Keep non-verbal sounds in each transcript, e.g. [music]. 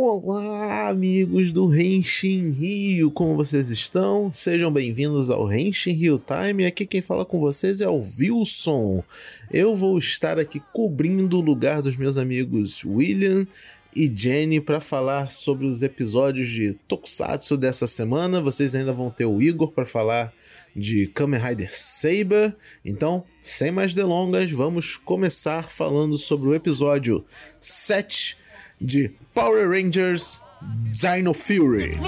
Olá, amigos do Renshin Rio, como vocês estão? Sejam bem-vindos ao Renshin Rio Time. Aqui quem fala com vocês é o Wilson. Eu vou estar aqui cobrindo o lugar dos meus amigos William e Jenny para falar sobre os episódios de Tokusatsu dessa semana. Vocês ainda vão ter o Igor para falar de Kamen Rider Saber. Então, sem mais delongas, vamos começar falando sobre o episódio 7 de Power Rangers Dino Fury.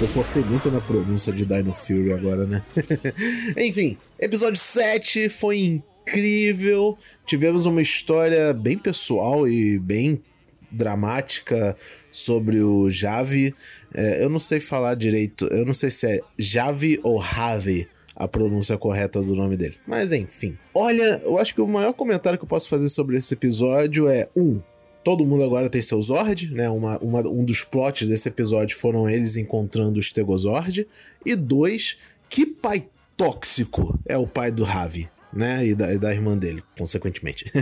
Eu forcei muito na pronúncia de Dino Fury agora, né? [laughs] Enfim, episódio 7 foi incrível. Tivemos uma história bem pessoal e bem dramática sobre o Javi. É, eu não sei falar direito, eu não sei se é Javi ou Javi a pronúncia correta do nome dele. Mas enfim. Olha, eu acho que o maior comentário que eu posso fazer sobre esse episódio é: um, todo mundo agora tem seu Zord, né? Uma, uma, um dos plots desse episódio foram eles encontrando o Stegozord. E dois, que pai tóxico é o pai do Ravi, né? E da, e da irmã dele, consequentemente.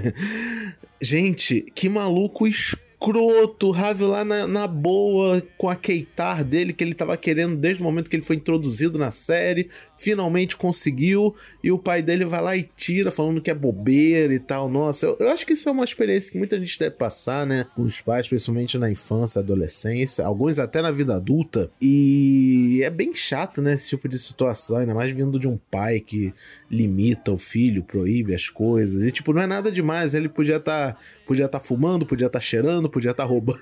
[laughs] Gente, que maluco escuro escroto, Ravel lá na, na, boa, com a Keitar dele, que ele tava querendo desde o momento que ele foi introduzido na série, finalmente conseguiu, e o pai dele vai lá e tira, falando que é bobeira e tal. Nossa, eu, eu acho que isso é uma experiência que muita gente deve passar, né, com os pais, principalmente na infância, adolescência, alguns até na vida adulta, e é bem chato, né, esse tipo de situação, ainda mais vindo de um pai que limita o filho, proíbe as coisas, e tipo, não é nada demais, ele podia estar tá, podia tá fumando, podia estar tá cheirando, podia estar tá roubando,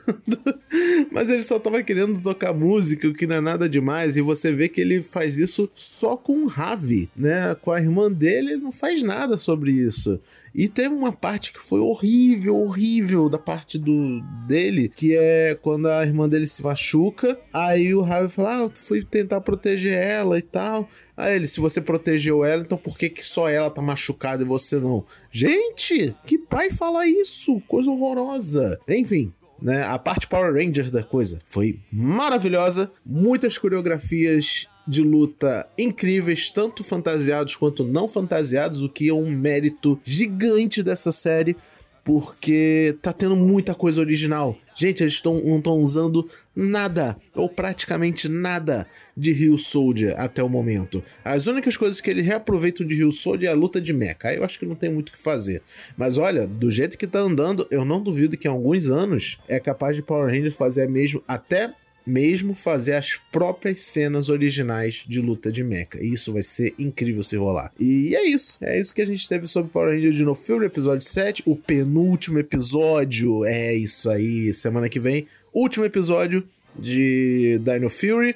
[laughs] mas ele só tava querendo tocar música, o que não é nada demais, e você vê que ele faz isso só com o Ravi, né? Com a irmã dele, ele não faz nada sobre isso. E teve uma parte que foi horrível, horrível da parte do dele, que é quando a irmã dele se machuca, aí o Ravi fala: "Ah, eu fui tentar proteger ela e tal". Aí ele: "Se você protegeu ela, então por que que só ela tá machucada e você não?". Gente, que pai fala isso? Coisa horrorosa. Enfim, né? A parte Power Rangers da coisa foi maravilhosa, muitas coreografias de luta incríveis, tanto fantasiados quanto não fantasiados, o que é um mérito gigante dessa série, porque tá tendo muita coisa original. Gente, eles tão, não estão usando nada, ou praticamente nada, de Rio Soldier até o momento. As únicas coisas que eles reaproveitam de Rio Soldier é a luta de mecha. Aí eu acho que não tem muito o que fazer. Mas olha, do jeito que tá andando, eu não duvido que em alguns anos é capaz de Power Rangers fazer mesmo até mesmo fazer as próprias cenas originais de luta de mecha. E isso vai ser incrível se rolar. E é isso. É isso que a gente teve sobre Power Rangers Dino Fury, episódio 7. O penúltimo episódio. É isso aí. Semana que vem, último episódio de Dino Fury,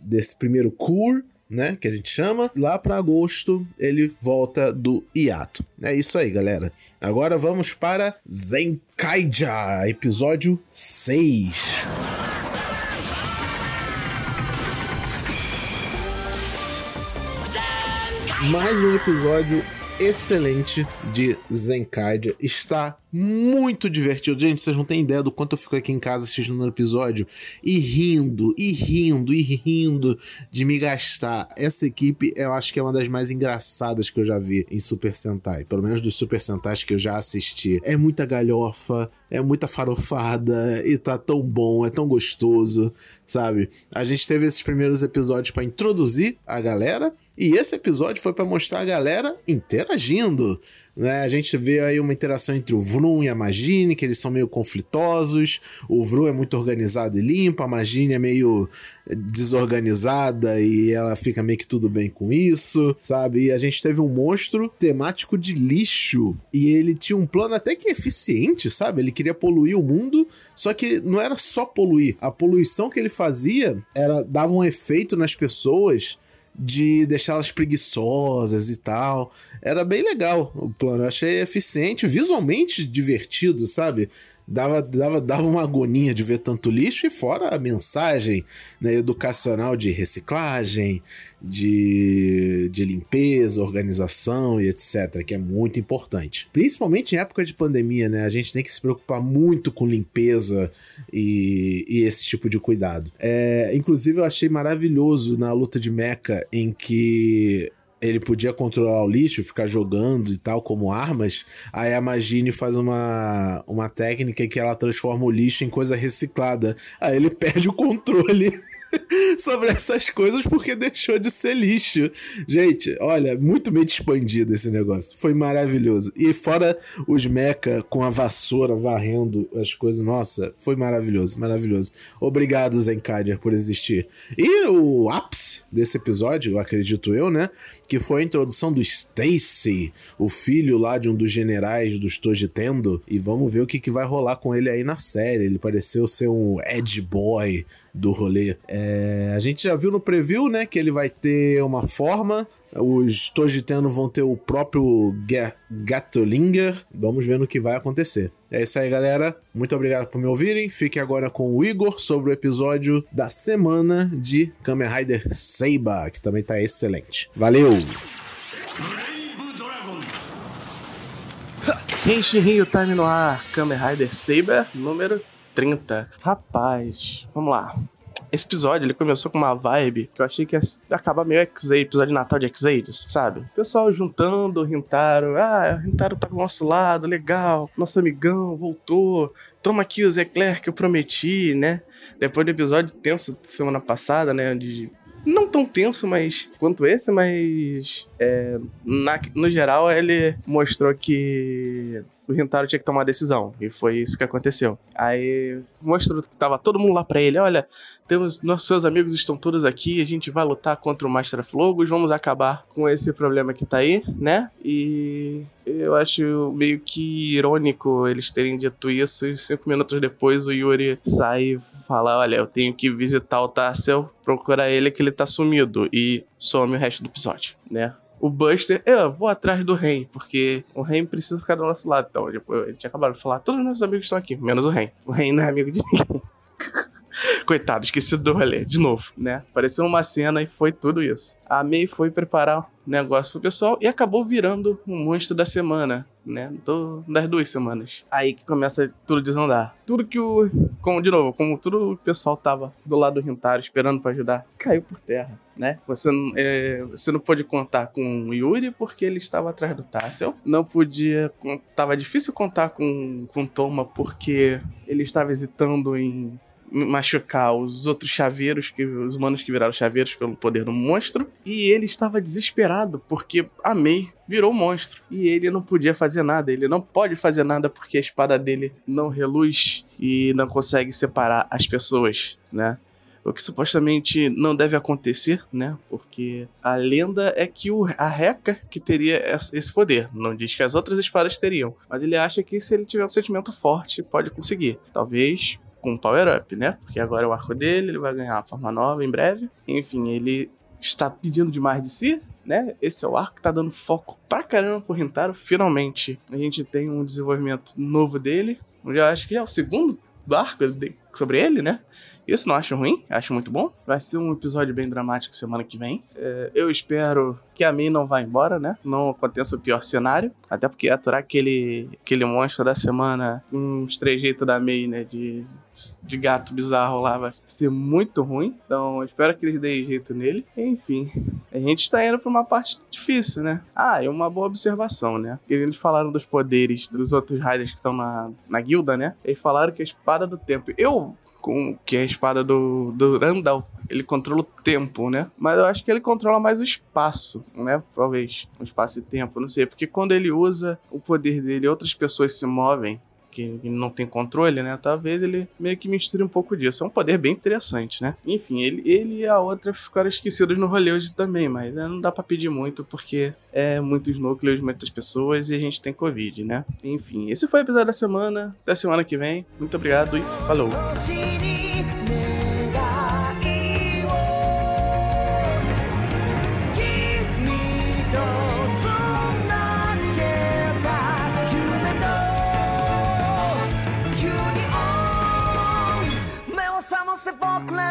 desse primeiro Cure. Né, que a gente chama. Lá para agosto ele volta do hiato. É isso aí, galera. Agora vamos para Zenkaija, episódio 6. Mais um episódio excelente de Zenkaidia. Está muito divertido. Gente, vocês não têm ideia do quanto eu fico aqui em casa assistindo no episódio e rindo, e rindo, e rindo de me gastar. Essa equipe eu acho que é uma das mais engraçadas que eu já vi em Super Sentai. Pelo menos dos Super Sentais que eu já assisti. É muita galhofa, é muita farofada e tá tão bom, é tão gostoso, sabe? A gente teve esses primeiros episódios para introduzir a galera e esse episódio foi para mostrar a galera interagindo. Né? A gente vê aí uma interação entre o Vroom e a Magine, que eles são meio conflitosos. O Vroom é muito organizado e limpo, a Magine é meio desorganizada e ela fica meio que tudo bem com isso, sabe? E a gente teve um monstro temático de lixo e ele tinha um plano até que eficiente, sabe? Ele queria poluir o mundo, só que não era só poluir. A poluição que ele fazia era dava um efeito nas pessoas de deixá-las preguiçosas e tal. Era bem legal o plano. Eu achei eficiente, visualmente divertido, sabe? Dava, dava, dava uma agonia de ver tanto lixo e fora a mensagem né, educacional de reciclagem, de, de limpeza, organização e etc, que é muito importante. Principalmente em época de pandemia, né? A gente tem que se preocupar muito com limpeza e, e esse tipo de cuidado. É, inclusive, eu achei maravilhoso na luta de Mecha em que ele podia controlar o lixo, ficar jogando e tal, como armas. Aí a Magine faz uma, uma técnica que ela transforma o lixo em coisa reciclada. Aí ele [laughs] perde o controle. [laughs] sobre essas coisas porque deixou de ser lixo. Gente, olha, muito bem expandido esse negócio. Foi maravilhoso. E fora os mecha com a vassoura varrendo as coisas, nossa, foi maravilhoso, maravilhoso. Obrigado, Zenkader, por existir. E o ápice desse episódio, acredito eu, né? Que foi a introdução do Stacy, o filho lá de um dos generais dos Tojitendo. E vamos ver o que, que vai rolar com ele aí na série. Ele pareceu ser um Ed Boy do rolê. É, a gente já viu no preview, né, que ele vai ter uma forma. Os Tojitano vão ter o próprio Gatolinger. Vamos ver no que vai acontecer. É isso aí, galera. Muito obrigado por me ouvirem. Fique agora com o Igor sobre o episódio da semana de Kamen Rider Seiba, que também tá excelente. Valeu! Genshin Rio Time no ar, Kamen Rider Saber número 30. Rapaz, vamos lá. Esse episódio, ele começou com uma vibe que eu achei que ia acabar meio X-Aid, episódio de Natal de X-Aid, sabe? O pessoal juntando Rintaro. Ah, o Rintaro tá do nosso lado, legal. Nosso amigão voltou. Toma aqui o Zé Claire que eu prometi, né? Depois do episódio tenso semana passada, né? De não tão tenso mas quanto esse, mas é, na, no geral ele mostrou que o Rintaro tinha que tomar decisão. E foi isso que aconteceu. Aí mostrou que tava todo mundo lá pra ele: olha, temos nossos amigos estão todos aqui, a gente vai lutar contra o Master of Logos, vamos acabar com esse problema que tá aí, né? E eu acho meio que irônico eles terem dito isso e cinco minutos depois o Yuri sai e fala: Olha, eu tenho que visitar o Tassel, procurar ele que ele tá sumido. E some o resto do episódio, né? O Buster, eu vou atrás do Ren, porque o Ren precisa ficar do nosso lado. Então, tipo, ele tinha acabado de falar, todos os nossos amigos estão aqui, menos o Ren. O Ren não é amigo de ninguém. [laughs] Coitado, esqueci do rolê, de novo, né? Apareceu uma cena e foi tudo isso. A May foi preparar o negócio pro pessoal e acabou virando o um monstro da semana, né? Do, das duas semanas. Aí que começa tudo desandar. Tudo que o. Como, de novo, como tudo o pessoal tava do lado do Rintaro esperando para ajudar, caiu por terra, né? Você, é, você não pôde contar com o Yuri porque ele estava atrás do Tassel. Não podia. Tava difícil contar com, com Toma porque ele estava hesitando em machucar os outros chaveiros, que, os humanos que viraram chaveiros pelo poder do monstro. E ele estava desesperado porque a Mei virou monstro. E ele não podia fazer nada. Ele não pode fazer nada porque a espada dele não reluz e não consegue separar as pessoas, né? O que supostamente não deve acontecer, né? Porque a lenda é que o, a Reca que teria esse poder. Não diz que as outras espadas teriam. Mas ele acha que se ele tiver um sentimento forte, pode conseguir. Talvez com um power-up, né? Porque agora é o arco dele, ele vai ganhar uma forma nova em breve. Enfim, ele está pedindo demais de si, né? Esse é o arco que tá dando foco pra caramba pro Rintaro. Finalmente, a gente tem um desenvolvimento novo dele. Eu já acho que já é o segundo arco sobre ele, né? Isso não acho ruim, acho muito bom. Vai ser um episódio bem dramático semana que vem. É, eu espero que a Mei não vá embora, né? Não aconteça o pior cenário. Até porque aturar aquele, aquele monstro da semana os trejeitos da Mei, né? De, de gato bizarro lá vai ser muito ruim. Então, espero que eles deem jeito nele. Enfim, a gente está indo para uma parte difícil, né? Ah, e uma boa observação, né? Eles falaram dos poderes dos outros Riders que estão na, na guilda, né? Eles falaram que a espada do tempo. Eu, com que a espada do, do Randall, ele controla o tempo, né? Mas eu acho que ele controla mais o espaço, né? Talvez. O espaço e tempo, não sei. Porque quando ele usa o poder dele, outras pessoas se movem que não tem controle, né? Talvez ele meio que misture um pouco disso. É um poder bem interessante, né? Enfim, ele, ele e a outra ficaram esquecidos no rolê hoje também, mas né, não dá para pedir muito porque é muitos núcleos, muitas pessoas e a gente tem Covid, né? Enfim, esse foi o episódio da semana. Até semana que vem. Muito obrigado e falou!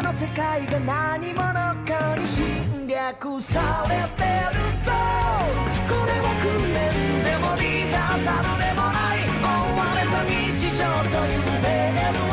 の世界が何者かに侵略されてるぞ。これは訓練でもリハーサルでもない。追われた日常というレベ